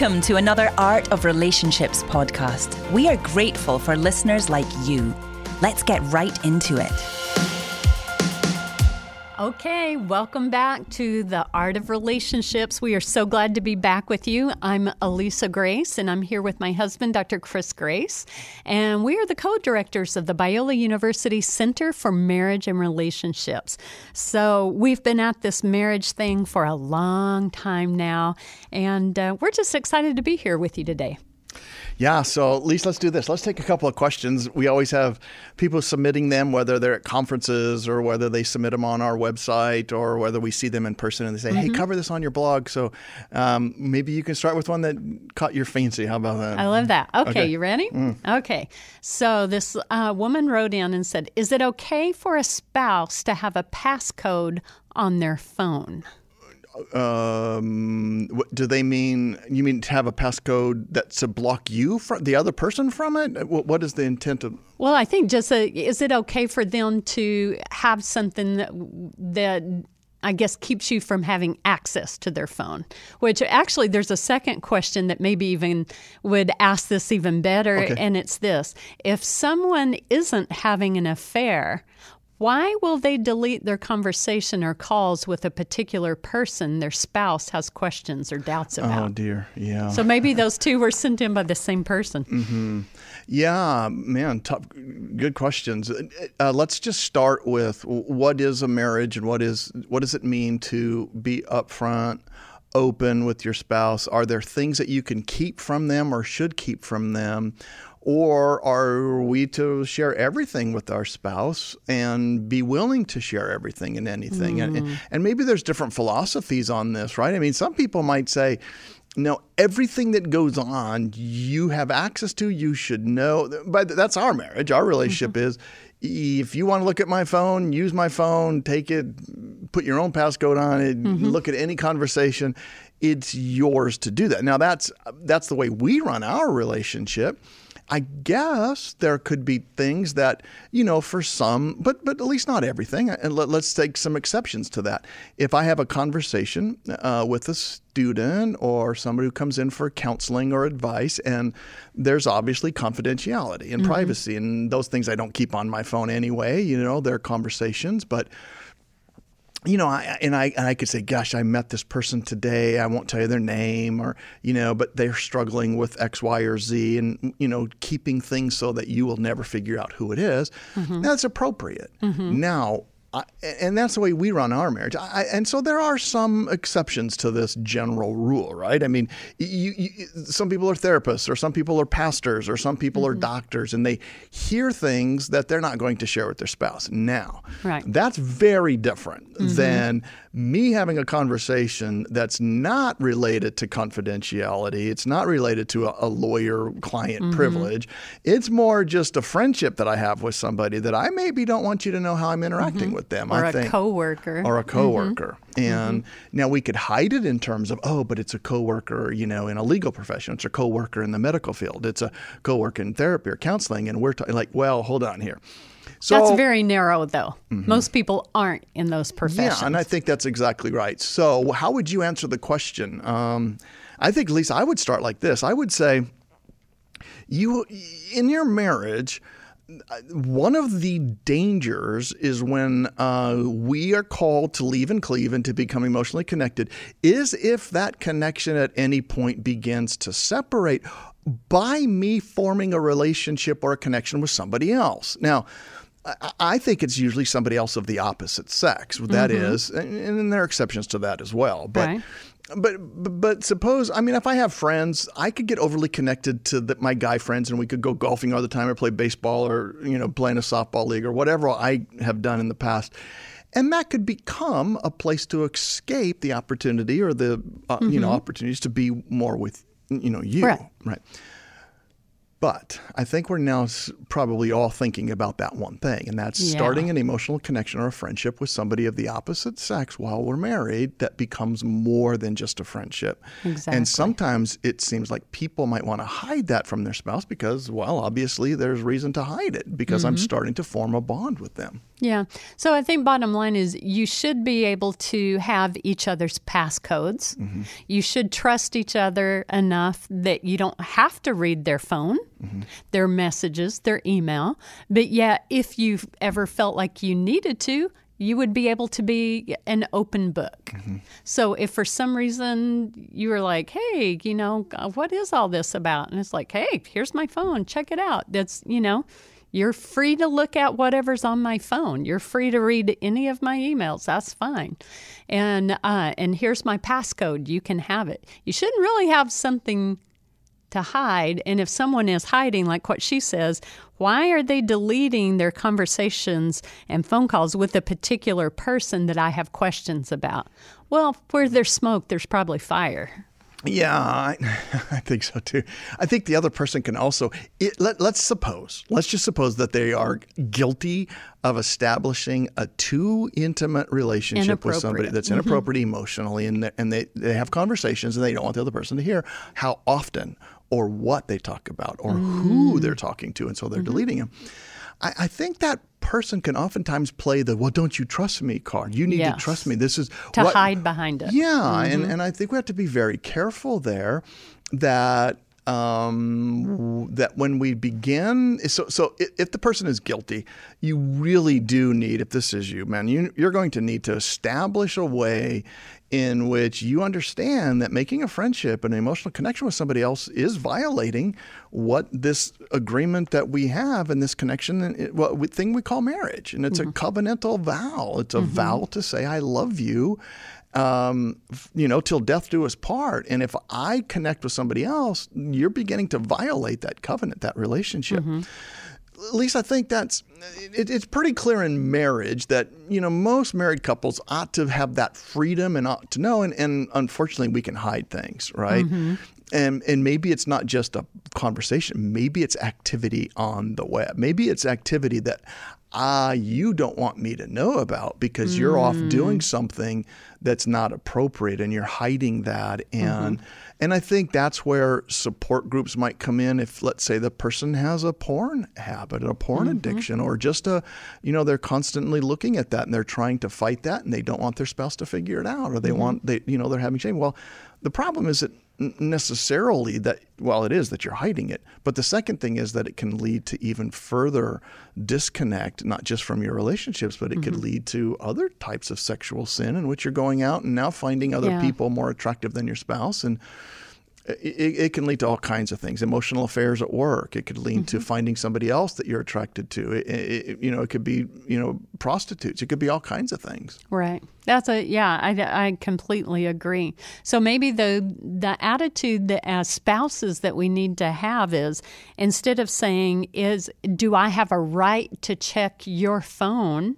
Welcome to another Art of Relationships podcast. We are grateful for listeners like you. Let's get right into it. Okay, welcome back to the Art of Relationships. We are so glad to be back with you. I'm Alisa Grace, and I'm here with my husband, Dr. Chris Grace, and we are the co directors of the Biola University Center for Marriage and Relationships. So we've been at this marriage thing for a long time now, and uh, we're just excited to be here with you today. Yeah, so Alisa let's do this. Let's take a couple of questions. We always have people submitting them, whether they're at conferences or whether they submit them on our website or whether we see them in person and they say, mm-hmm. hey, cover this on your blog. So um, maybe you can start with one that caught your fancy. How about that? I love that. Okay, okay. you ready? Mm. Okay. So this uh, woman wrote in and said, Is it okay for a spouse to have a passcode on their phone? Um, do they mean you mean to have a passcode that's to block you from the other person from it? What, what is the intent of? Well, I think just a, is it okay for them to have something that, that I guess keeps you from having access to their phone. Which actually, there's a second question that maybe even would ask this even better, okay. and it's this: If someone isn't having an affair, why will they delete their conversation or calls with a particular person their spouse has questions or doubts oh, about? Oh, dear. Yeah. So maybe those two were sent in by the same person. Mm-hmm. Yeah, man, tough, good questions. Uh, let's just start with what is a marriage and what is what does it mean to be upfront, open with your spouse? Are there things that you can keep from them or should keep from them? Or are we to share everything with our spouse and be willing to share everything and anything? Mm. And, and maybe there's different philosophies on this, right? I mean, some people might say, no, everything that goes on, you have access to, you should know. But that's our marriage. Our relationship mm-hmm. is if you want to look at my phone, use my phone, take it, put your own passcode on it, mm-hmm. look at any conversation, it's yours to do that. Now that's that's the way we run our relationship. I guess there could be things that, you know, for some, but but at least not everything. And let, us take some exceptions to that. If I have a conversation uh, with a student or somebody who comes in for counseling or advice, and there's obviously confidentiality and mm-hmm. privacy, and those things I don't keep on my phone anyway. You know, they're conversations, but you know, I, and I and I could say, gosh, I met this person today. I won't tell you their name, or you know, but they're struggling with X, Y, or Z, and you know, keeping things so that you will never figure out who it is. Mm-hmm. That's appropriate. Mm-hmm. Now, I, and that's the way we run our marriage. I, and so there are some exceptions to this general rule, right? I mean, you, you, some people are therapists, or some people are pastors, or some people mm-hmm. are doctors, and they hear things that they're not going to share with their spouse. Now, right. that's very different mm-hmm. than me having a conversation that's not related to confidentiality. It's not related to a, a lawyer client mm-hmm. privilege. It's more just a friendship that I have with somebody that I maybe don't want you to know how I'm interacting mm-hmm. with them. Or I a think. coworker. Or a coworker. Mm-hmm. And mm-hmm. now we could hide it in terms of, oh, but it's a coworker, you know, in a legal profession. It's a coworker in the medical field. It's a coworker in therapy or counseling. And we're t- like, well, hold on here. So, that's very narrow, though. Mm-hmm. Most people aren't in those professions. Yeah, and I think that's exactly right. So, how would you answer the question? Um, I think, Lisa, I would start like this. I would say, you in your marriage, one of the dangers is when uh, we are called to leave and cleave and to become emotionally connected, is if that connection at any point begins to separate by me forming a relationship or a connection with somebody else. Now, I think it's usually somebody else of the opposite sex. That mm-hmm. is, and there are exceptions to that as well. But, but, but suppose I mean, if I have friends, I could get overly connected to the, my guy friends, and we could go golfing all the time, or play baseball, or you know, play in a softball league, or whatever I have done in the past. And that could become a place to escape the opportunity or the uh, mm-hmm. you know mm-hmm. opportunities to be more with you know you right. right. But I think we're now probably all thinking about that one thing, and that's yeah. starting an emotional connection or a friendship with somebody of the opposite sex while we're married that becomes more than just a friendship. Exactly. And sometimes it seems like people might want to hide that from their spouse because, well, obviously there's reason to hide it because mm-hmm. I'm starting to form a bond with them. Yeah. So I think bottom line is you should be able to have each other's passcodes. Mm-hmm. You should trust each other enough that you don't have to read their phone, mm-hmm. their messages, their email. But yet, if you've ever felt like you needed to, you would be able to be an open book. Mm-hmm. So if for some reason you were like, hey, you know, what is all this about? And it's like, hey, here's my phone, check it out. That's, you know, you're free to look at whatever's on my phone. You're free to read any of my emails. That's fine. And uh, and here's my passcode. You can have it. You shouldn't really have something to hide. And if someone is hiding, like what she says, why are they deleting their conversations and phone calls with a particular person that I have questions about? Well, where there's smoke, there's probably fire. Yeah, I, I, think so too. I think the other person can also. It, let, let's suppose, let's just suppose that they are guilty of establishing a too intimate relationship with somebody that's mm-hmm. inappropriate mm-hmm. emotionally, and, and they, they have conversations and they don't want the other person to hear how often or what they talk about or mm. who they're talking to, and so they're mm-hmm. deleting them. I, I think that person can oftentimes play the "Well, don't you trust me?" card. You need yes. to trust me. This is to what, hide behind it. Yeah, mm-hmm. and and I think we have to be very careful there that um, that when we begin, so so if the person is guilty, you really do need, if this is you, man, you, you're going to need to establish a way in which you understand that making a friendship and an emotional connection with somebody else is violating what this agreement that we have and this connection, what we, thing we call marriage, and it's mm-hmm. a covenantal vow. It's a mm-hmm. vow to say I love you um, you know, till death do us part. And if I connect with somebody else, you're beginning to violate that covenant, that relationship. Mm-hmm. At least I think that's it, it's pretty clear in marriage that you know most married couples ought to have that freedom and ought to know. And, and unfortunately, we can hide things, right? Mm-hmm. And and maybe it's not just a conversation. Maybe it's activity on the web. Maybe it's activity that ah, you don't want me to know about because you're mm. off doing something that's not appropriate and you're hiding that. And mm-hmm. And I think that's where support groups might come in if let's say the person has a porn habit, a porn mm-hmm. addiction, or just a you know, they're constantly looking at that and they're trying to fight that and they don't want their spouse to figure it out or they mm-hmm. want they you know, they're having shame. Well, the problem isn't necessarily that well it is that you're hiding it but the second thing is that it can lead to even further disconnect not just from your relationships but it mm-hmm. could lead to other types of sexual sin in which you're going out and now finding other yeah. people more attractive than your spouse and it, it, can lead to all kinds of things emotional affairs at work. It could lead mm-hmm. to finding somebody else that you're attracted to. It, it, you know it could be you know prostitutes. It could be all kinds of things. Right. That's a yeah I, I completely agree. So maybe the the attitude that as spouses that we need to have is instead of saying is do i have a right to check your phone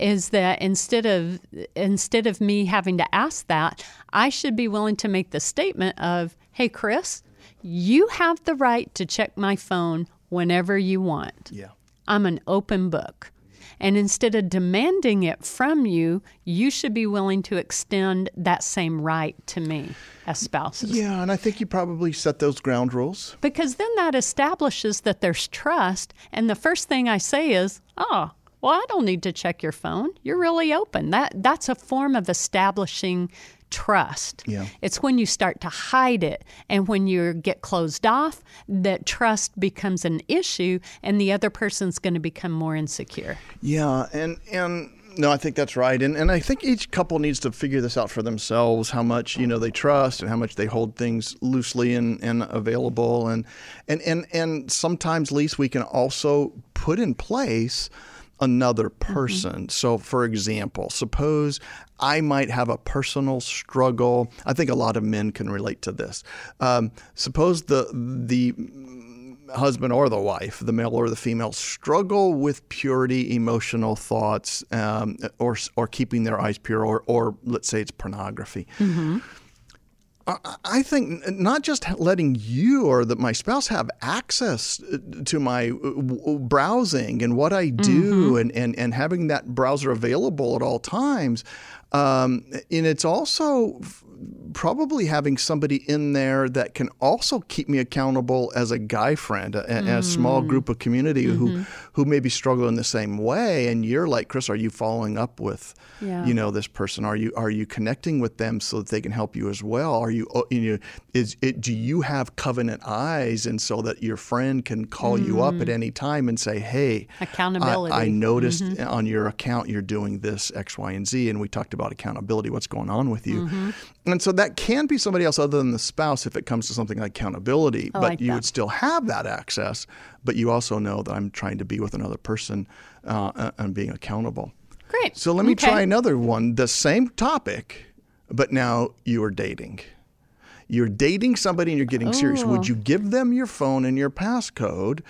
is that instead of instead of me having to ask that, I should be willing to make the statement of, "Hey Chris, you have the right to check my phone whenever you want. Yeah. I'm an open book." And instead of demanding it from you, you should be willing to extend that same right to me as spouses. Yeah, and I think you probably set those ground rules. Because then that establishes that there's trust. And the first thing I say is, oh, well, I don't need to check your phone. You're really open. That that's a form of establishing trust. Yeah. It's when you start to hide it and when you get closed off that trust becomes an issue and the other person's going to become more insecure. Yeah, and and no, I think that's right. And and I think each couple needs to figure this out for themselves, how much, you know, they trust and how much they hold things loosely and, and available and and and and sometimes least we can also put in place another mm-hmm. person. Mm-hmm. So, for example, suppose I might have a personal struggle. I think a lot of men can relate to this. Um, suppose the the husband or the wife, the male or the female, struggle with purity, emotional thoughts, um, or or keeping their eyes pure, or or let's say it's pornography. Mm-hmm I think not just letting you or that my spouse have access uh, to my uh, browsing and what I do mm-hmm. and, and, and having that browser available at all times. Um, and it's also probably having somebody in there that can also keep me accountable as a guy friend, a, a small Mm. group of community Mm-hmm. who who maybe struggle in the same way. And you're like, Chris, are you following up with, Yeah. you know, this person? Are you are you connecting with them so that they can help you as well? Are you, uh, you know, is it? Do you have covenant eyes, and so that your friend can call you up at any time and say, hey, I- Mm. Accountability. I, noticed on your account you're doing this X, Y, and Z, and we talked about accountability. What's going on with you? And so that can be somebody else other than the spouse if it comes to something like accountability. but like you that. would still have that access, but you also know that I'm trying to be with another person uh, and being accountable. Great. So let me Okay. try another one. The same topic, but now you are dating. You're dating somebody and you're getting serious. Oh. Would you give them your phone and your passcode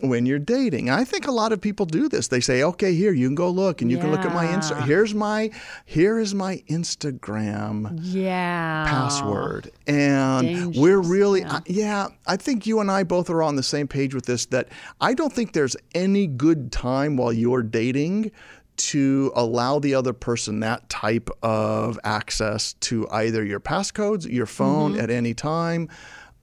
when you're dating? I think a lot of people do this. They say, "Okay, here you can go look, and you can look at my Insta. Here's my here is my Instagram Yeah. password. And we're really, yeah. I- yeah, I think you and I both are on the same page with this that I don't think there's any good time while you're dating to allow the other person that type of access to either your passcodes, your phone Mm-hmm. at any time.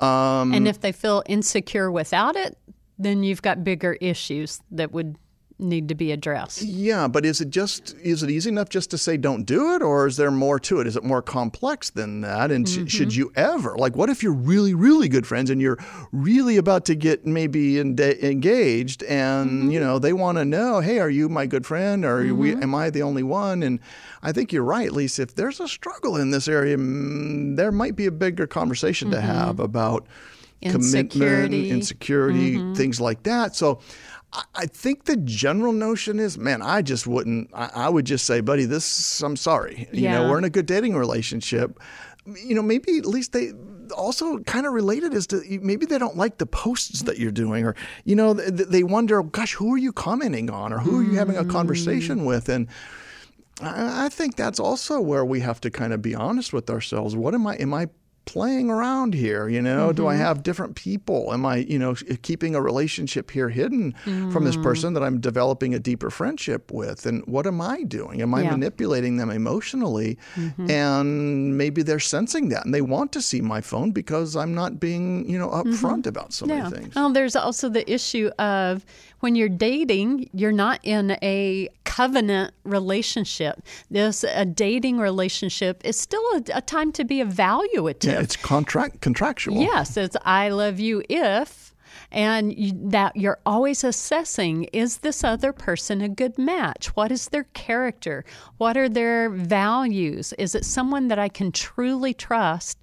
Um, And if they feel insecure without it, then you've got bigger issues that would need to be addressed. yeah, but is it just is it easy enough just to say don't do it, or is there more to it? Is it more complex than that? And Mm-hmm. should you ever like what if you're really really good friends and you're really about to get maybe en- engaged, and Mm-hmm. you know they want to know, hey, are you my good friend, or are we, am I the only one? And I think you're right, Lisa. If there's a struggle in this area, mm, there might be a bigger conversation to have about commitment. Insecurity. Mm-hmm. things like that. So I- think the general notion is, man, I just wouldn't. I, would just say, buddy, this. I'm sorry. You know, we're in a good dating relationship. You know, maybe at least they also kind of related is to maybe they don't like the posts that you're doing, or you know, they wonder, gosh, who are you commenting on, or who are you having a Mm. conversation with, and. I I think that's also where we have to kind of be honest with ourselves. What am I? Am I playing around here? You know, do I Mm-hmm. have different people? Am I, you know, keeping a relationship here hidden from this Mm. person that I'm developing a deeper friendship with? And what am I doing? Am I Yeah. manipulating them emotionally? Mm-hmm. And maybe they're sensing that and they want to see my phone because I'm not being, you know, upfront about so Yeah. many things. Well, there's also the issue of when you're dating, you're not in a covenant relationship. This a dating relationship is still a, a time to be evaluative. Yeah, it's contract contractual. Yes, it's I love you if, and you, that you're always assessing is this other person a good match? What is their character? What are their values? Is it someone that I can truly trust?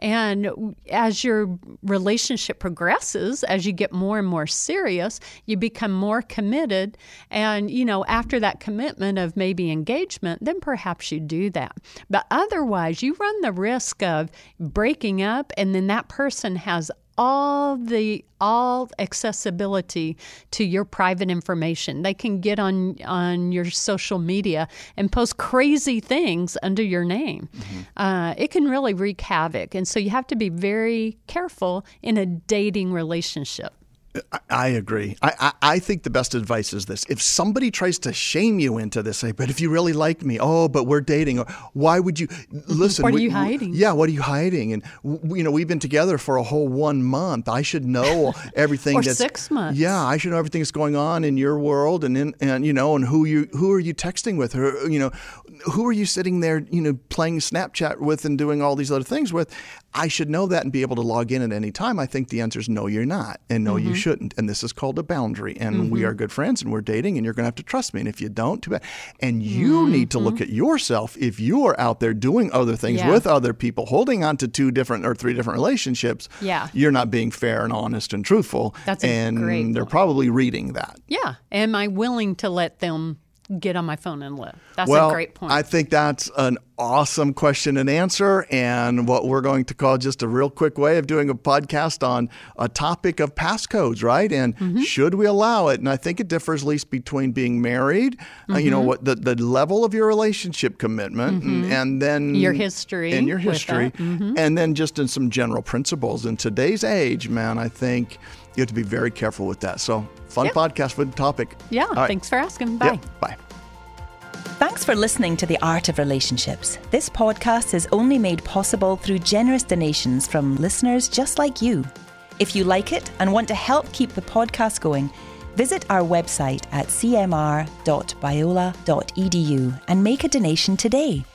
And as your relationship progresses, as you get more and more serious, you become more committed. And, you know, after that commitment of maybe engagement, then perhaps you do that. But otherwise, you run the risk of breaking up, and then that person has all the all accessibility to your private information. They can get on on your social media and post crazy things under your name. Uh, it can really wreak havoc, and so you have to be very careful in a dating relationship. I- agree. I, I, I think the best advice is this: if somebody tries to shame you into this, say, "But if you really like me, oh, but we're dating," or why would you mm-hmm. listen? What are we- you hiding? yeah, what are you hiding? And w- you know, we've been together for a whole one month. I should know everything. Or that's, six months. Yeah, I should know everything that's going on in your world, and in and you know, and who you who are you texting with, or you know, who are you sitting there, you know, playing Snapchat with and doing all these other things with. I should know that and be able to log in at any time. I think the answer is no, you're not, and no, Mm-hmm. you shouldn't. And this is called a boundary. And we are good friends, and we're dating, and you're going to have to trust me. And if you don't, too bad. And you need to look at yourself if you are out there doing other things Mm-hmm. Yeah. with other people, holding on to two different or three different relationships. Yeah. you're not being fair and honest and truthful. That's a and great they're point. probably reading that. Yeah, am I willing to let them get on my phone and live? That's well, a great point. I think that's an awesome question and answer, and what we're going to call just a real quick way of doing a podcast on a topic of passcodes, right? And Mm-hmm. should we allow it? And I think it differs, at least between being married, uh, you Mm-hmm. know, what the, the level of your relationship commitment, and, and then Your history and your history. Mm-hmm. and then just in some general principles. In today's age, man, I think you have to be very careful with that. So, fun Yeah. podcast, the topic. yeah, right. thanks for asking. Yeah, Bye. bye. Thanks for listening to The Art of Relationships. This podcast is only made possible through generous donations from listeners just like you. If you like it and want to help keep the podcast going, visit our website at cmr.biola.edu and make a donation today.